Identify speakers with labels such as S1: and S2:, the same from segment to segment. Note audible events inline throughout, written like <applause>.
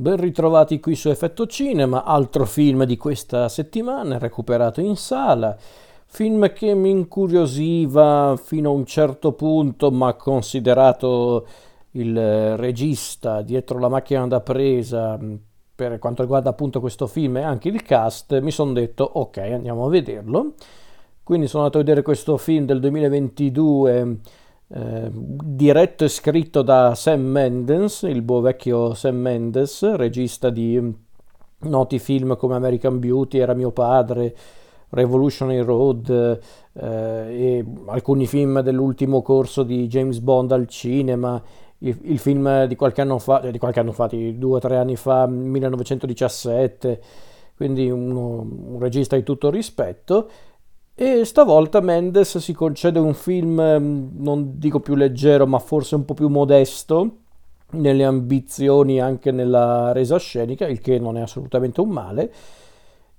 S1: Ben ritrovati qui su Effetto Cinema, altro film di questa settimana, recuperato in sala. Film che mi incuriosiva fino a un certo punto, ma considerato il regista dietro la macchina da presa per quanto riguarda appunto questo film e anche il cast, mi sono detto ok, andiamo a vederlo. Quindi sono andato a vedere questo film del 2022 eh, diretto e scritto da Sam Mendes, il buon vecchio Sam Mendes, regista di mm, noti film come American Beauty, Era mio padre, Revolutionary Road eh, e alcuni film dell'ultimo corso di James Bond al cinema, il, il film di qualche anno fa, eh, di qualche anno fa, di due o tre anni fa, 1917, quindi uno, un regista di tutto rispetto e stavolta Mendes si concede un film, mm, non dico più leggero, ma forse un po' più modesto nelle ambizioni anche nella resa scenica, il che non è assolutamente un male.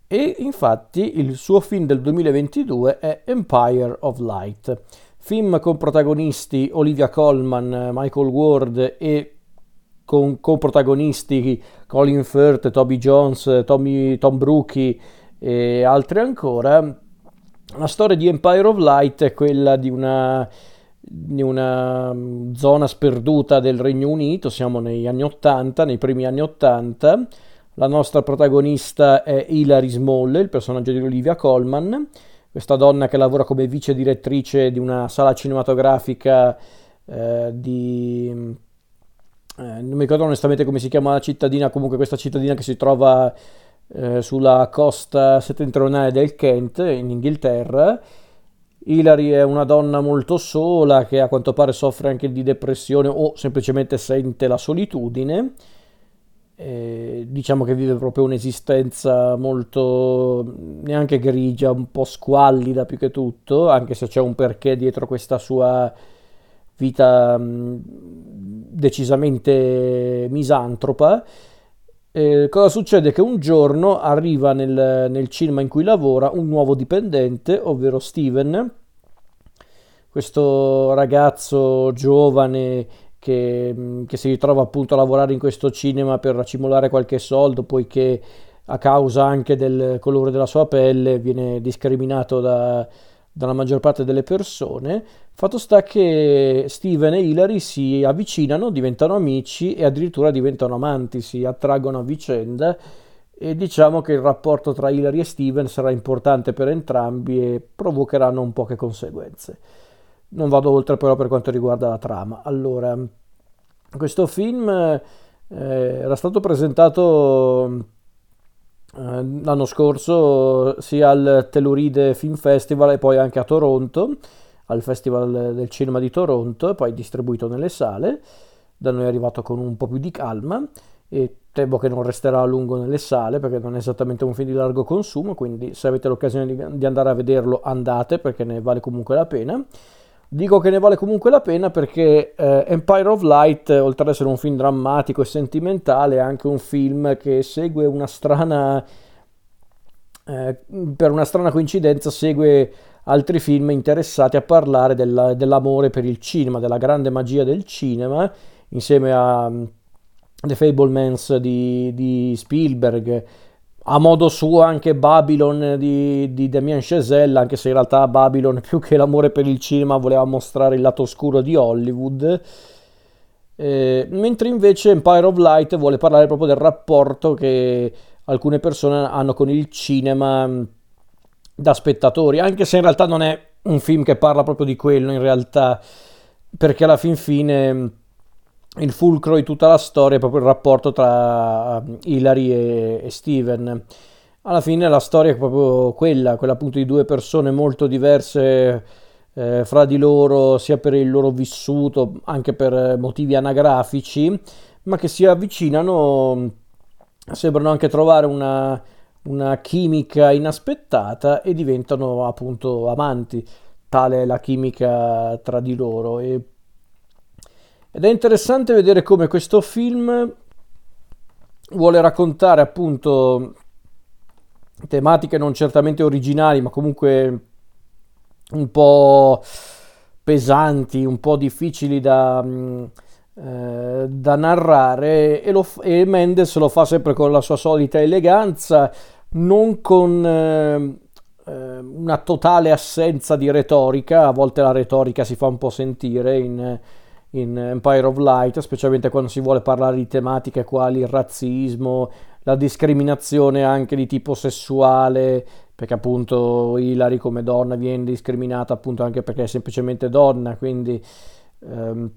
S1: E infatti il suo film del 2022 è Empire of Light, film con protagonisti Olivia Colman, Michael Ward e con, con protagonisti Colin Firth, Toby Jones, Tommy, Tom Brookie e altri ancora la storia di Empire of Light è quella di una, di una mm, zona sperduta del Regno Unito, siamo negli anni 80, nei primi anni 80. La nostra protagonista è Hilary Small, il personaggio di Olivia Colman, questa donna che lavora come vice direttrice di una sala cinematografica eh, di... Eh, non mi ricordo onestamente come si chiama la cittadina, comunque questa cittadina che si trova eh, sulla costa settentrionale del Kent, in Inghilterra. Hilary è una donna molto sola che a quanto pare soffre anche di depressione o semplicemente sente la solitudine. Eh, diciamo che vive proprio un'esistenza molto neanche grigia, un po' squallida più che tutto, anche se c'è un perché dietro questa sua vita mh, decisamente misantropa. Eh, cosa succede? Che un giorno arriva nel, nel, cinema in cui lavora un nuovo dipendente, ovvero Steven, questo ragazzo giovane che, che, si ritrova appunto a lavorare in questo cinema per racimolare qualche soldo, poiché a causa anche del colore della sua pelle viene discriminato da, dalla maggior parte delle persone. Fatto sta che Steven e Hilary si avvicinano, diventano amici e addirittura diventano amanti, si attraggono a vicenda e diciamo che il rapporto tra Hilary e Steven sarà importante per entrambi e provocheranno un poche conseguenze. Non vado oltre però per quanto riguarda la trama. Allora, questo film eh, era stato presentato eh, l'anno scorso sia al Telluride Film Festival e poi anche a Toronto, al Festival del Cinema di Toronto, poi distribuito nelle sale. Da noi è arrivato con un po' più di calma e temo che non resterà a lungo nelle sale perché non è esattamente un film di largo consumo, quindi se avete l'occasione di, di andare a vederlo andate perché ne vale comunque la pena. Dico che ne vale comunque la pena perché eh, Empire of Light, oltre ad essere un film drammatico e sentimentale, è anche un film che segue una strana, eh, per una strana coincidenza, segue altri film interessati a parlare della, dell'amore per il cinema, della grande magia del cinema, insieme a mm, The Fablemans di, di Spielberg, a modo suo anche Babylon di, di Damien Chazelle, anche se in realtà Babylon <laughs> più che l'amore per il cinema voleva mostrare il lato oscuro di Hollywood. Eh, mentre invece Empire of Light vuole parlare proprio del rapporto che alcune persone hanno con il cinema mm, da spettatori, anche se in realtà non è un film che parla proprio di quello in realtà, perché alla fin fine mm, il fulcro di tutta la storia è proprio il rapporto tra um, Hilary e, e Steven. Alla fine la storia è proprio quella, quella appunto di due persone molto diverse eh, fra di loro, sia per il loro vissuto, anche per motivi anagrafici, ma che si avvicinano, sembrano anche trovare una, una chimica inaspettata e diventano appunto amanti. Tale è la chimica tra di loro. E ed è interessante vedere come questo film vuole raccontare appunto tematiche non certamente originali, ma comunque un po' pesanti, un po' difficili da, eh, da narrare e, lo, e, Mendes lo fa sempre con la sua solita eleganza, non con eh, una totale assenza di retorica, a volte la retorica si fa un po' sentire in, in Empire of Light, specialmente quando si vuole parlare di tematiche quali il razzismo, la discriminazione anche di tipo sessuale, perché appunto Hilary come donna viene discriminata appunto anche perché è semplicemente donna, quindi ehm,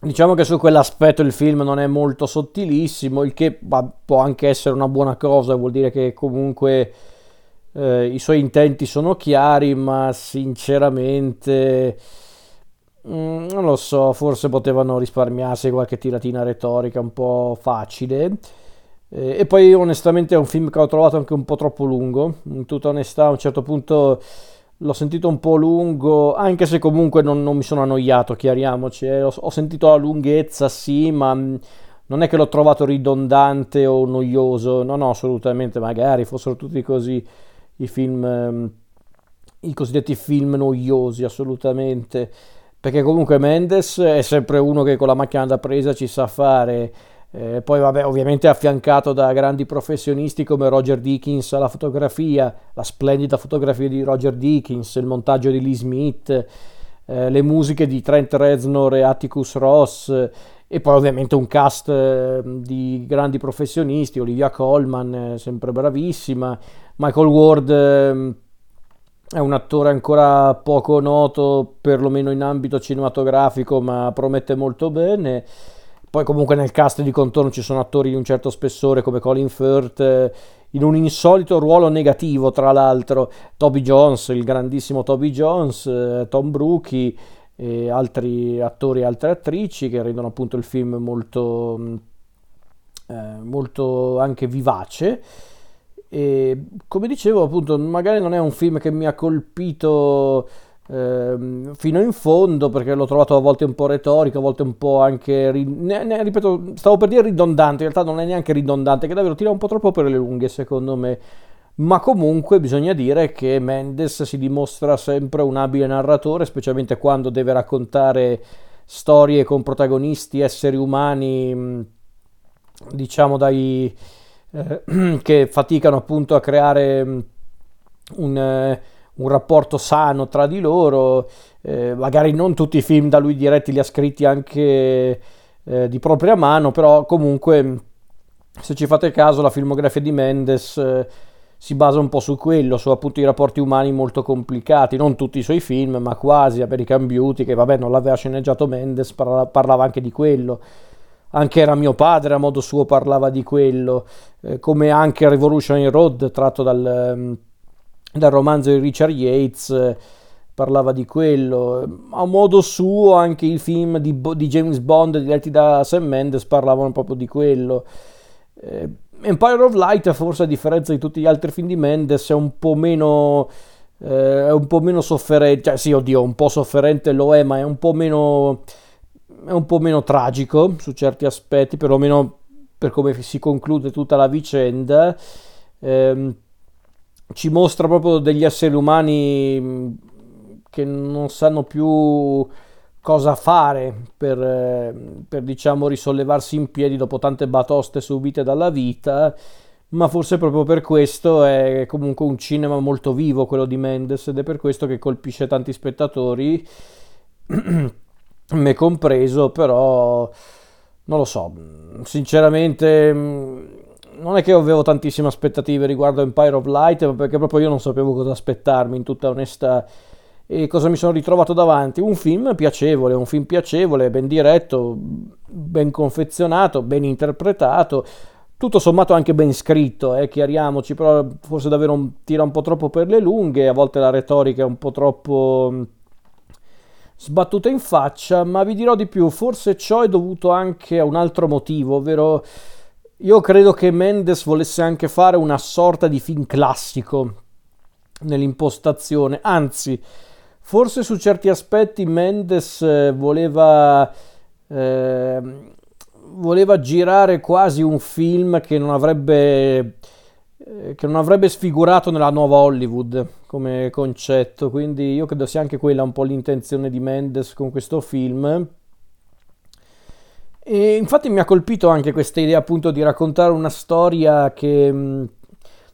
S1: diciamo che su quell'aspetto il film non è molto sottilissimo, il che può anche essere una buona cosa, vuol dire che comunque eh, i suoi intenti sono chiari, ma sinceramente mm, non lo so, forse potevano risparmiarsi qualche tiratina retorica un po' facile. Eh, e poi onestamente è un film che ho trovato anche un po' troppo lungo, in tutta onestà a un certo punto l'ho sentito un po' lungo, anche se comunque non, non mi sono annoiato, chiariamoci, eh. ho, ho, sentito la lunghezza sì, ma mm, non è che l'ho trovato ridondante o noioso, no no assolutamente, magari fossero tutti così i film, ehm, i cosiddetti film noiosi assolutamente, perché comunque Mendes è sempre uno che con la macchina da presa ci sa fare eh, poi vabbè, ovviamente affiancato da grandi professionisti come Roger Dickens alla fotografia, la splendida fotografia di Roger Dickens, il montaggio di Lee Smith, eh, le musiche di Trent Reznor e Atticus Ross e poi ovviamente un cast eh, di grandi professionisti, Olivia Colman, eh, sempre bravissima, Michael Ward ehm, è un attore ancora poco noto, perlomeno in ambito cinematografico, ma promette molto bene. Poi comunque nel cast di contorno ci sono attori di un certo spessore come Colin Firth, eh, in un insolito ruolo negativo tra l'altro, Toby Jones, il grandissimo Toby Jones, eh, Tom Brookie e altri attori e altre attrici che rendono appunto il film molto, mm, eh, molto anche vivace. E come dicevo appunto magari non è un film che mi ha colpito Ehm, fino in fondo perché l'ho trovato a volte un po' retorico, a volte un po' anche, ne, ne, ripeto, stavo per dire ridondante, in realtà non è neanche ridondante, che davvero tira un po' troppo per le lunghe secondo me. Ma comunque bisogna dire che Mendes si dimostra sempre un abile narratore, specialmente quando deve raccontare storie con protagonisti, esseri umani, diciamo dai, eh, <clears throat> che faticano appunto a creare un... Un rapporto sano tra di loro, eh, magari non tutti i film da lui diretti li ha scritti anche eh, di propria mano, però comunque se ci fate caso la filmografia di Mendes eh, si basa un po' su quello, su appunto i rapporti umani molto complicati, non tutti i suoi film, ma quasi, American Beauty, che vabbè non l'aveva sceneggiato Mendes, parla, parlava anche di quello. Anche era mio padre, a modo suo parlava di quello, eh, come anche Revolutionary Road, tratto dal, dal romanzo di Richard Yates eh, parlava di quello. A modo suo anche i film di, di James Bond diretti da Sam Mendes parlavano proprio di quello. Eh, Empire of Light forse a differenza di tutti gli altri film di Mendes è un po' meno... Eh, è un po' meno sofferente, cioè sì, oddio, un po' sofferente lo è, ma è un po' meno, è un po' meno tragico su certi aspetti, perlomeno per come si conclude tutta la vicenda. Eh, ci mostra proprio degli esseri umani mm, che non sanno più cosa fare per, eh, per diciamo risollevarsi in piedi dopo tante batoste subite dalla vita ma forse proprio per questo è comunque un cinema molto vivo quello di Mendes ed è per questo che colpisce tanti spettatori <clears throat> me compreso però non lo so sinceramente mm, non è che avevo tantissime aspettative riguardo Empire of Light, ma perché proprio io non sapevo cosa aspettarmi, in tutta onestà. E cosa mi sono ritrovato davanti? Un film piacevole, un film piacevole, ben diretto, ben confezionato, ben interpretato, tutto sommato anche ben scritto, eh, chiariamoci, però forse davvero un, tira un po' troppo per le lunghe, a volte la retorica è un po' troppo mm, sbattuta in faccia, ma vi dirò di più, forse ciò è dovuto anche a un altro motivo, ovvero io credo che Mendes volesse anche fare una sorta di film classico nell'impostazione, anzi, forse su certi aspetti Mendes eh, voleva, eh, voleva girare quasi un film che non avrebbe eh, che non avrebbe sfigurato nella nuova Hollywood come concetto, quindi io credo sia anche quella un po' l'intenzione di Mendes con questo film E infatti mi ha colpito anche questa idea appunto di raccontare una storia che mh,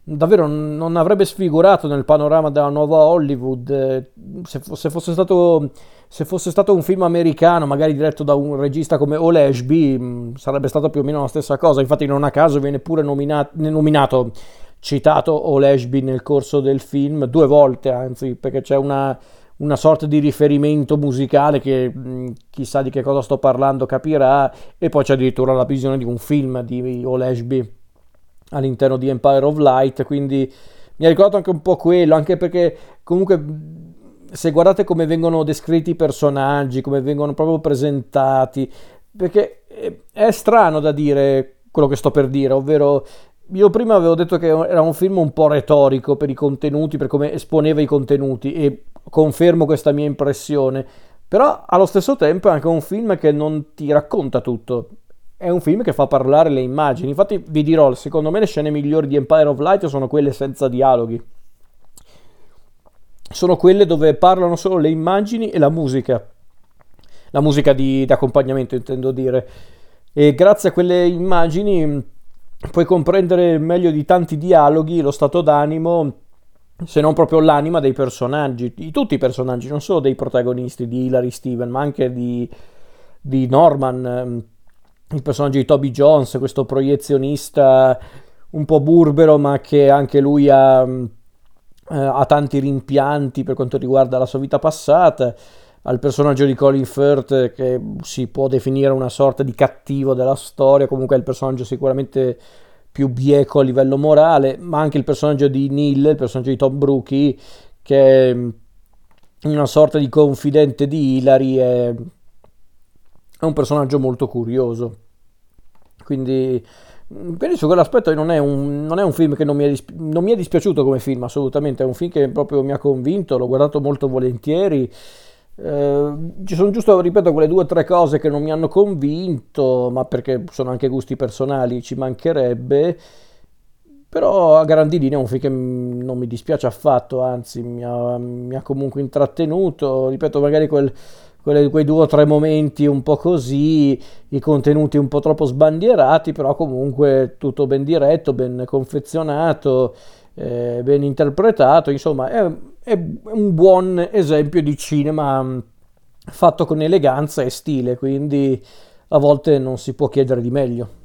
S1: davvero non avrebbe sfigurato nel panorama della nuova Hollywood eh, se, se, fosse stato, se, fosse stato, un film americano, magari diretto da un regista come Ole Ashby, sarebbe stato più o meno la stessa cosa. Infatti, non a caso viene pure nominato, nominato citato Ole Ashby nel corso del film due volte, anzi, perché c'è una, una sorta di riferimento musicale che mh, chissà di che cosa sto parlando capirà, e poi c'è addirittura la visione di un film di Ole Ashby all'interno di Empire of Light, quindi mi ha ricordato anche un po' quello, anche perché comunque se guardate come vengono descritti i personaggi, come vengono proprio presentati, perché è strano da dire quello che sto per dire, ovvero io prima avevo detto che era un film un po' retorico per i contenuti, per come esponeva i contenuti e confermo questa mia impressione, però allo stesso tempo è anche un film che non ti racconta tutto, è un film che fa parlare le immagini. Infatti, vi dirò, secondo me le scene migliori di Empire of Light sono quelle senza dialoghi. Sono quelle dove parlano solo le immagini e la musica. La musica di, accompagnamento, intendo dire. E grazie a quelle immagini mm, puoi comprendere meglio di tanti dialoghi lo stato d'animo, se non proprio l'anima dei personaggi, di tutti i personaggi, non solo dei protagonisti, di Hilary Steven, ma anche di, di Norman mm, il personaggio di Toby Jones, questo proiezionista un po' burbero, ma che anche lui ha, eh, ha tanti rimpianti per quanto riguarda la sua vita passata, al personaggio di Colin Firth che si può definire una sorta di cattivo della storia, comunque è il personaggio sicuramente più bieco a livello morale, ma anche il personaggio di Neil, il personaggio di Tom Brookie, che è una sorta di confidente di Hilary, è, un personaggio molto curioso. Quindi quindi su quell'aspetto non è, un, non è un film che non mi, è dispi- non mi, è dispiaciuto come film assolutamente, è un film che proprio mi ha convinto, l'ho guardato molto volentieri. Eh, ci sono giusto, ripeto, quelle due o tre cose che non mi hanno convinto, ma perché sono anche gusti personali, ci mancherebbe. Però a grandi linee è un film che non mi dispiace affatto, anzi mi ha, mi ha comunque intrattenuto. Ripeto, magari quel quelle, quei due o tre momenti un po' così, i contenuti un po' troppo sbandierati, però comunque tutto ben diretto, ben confezionato, eh, ben interpretato, insomma è, è, un buon esempio di cinema mm, fatto con eleganza e stile, quindi a volte non si può chiedere di meglio.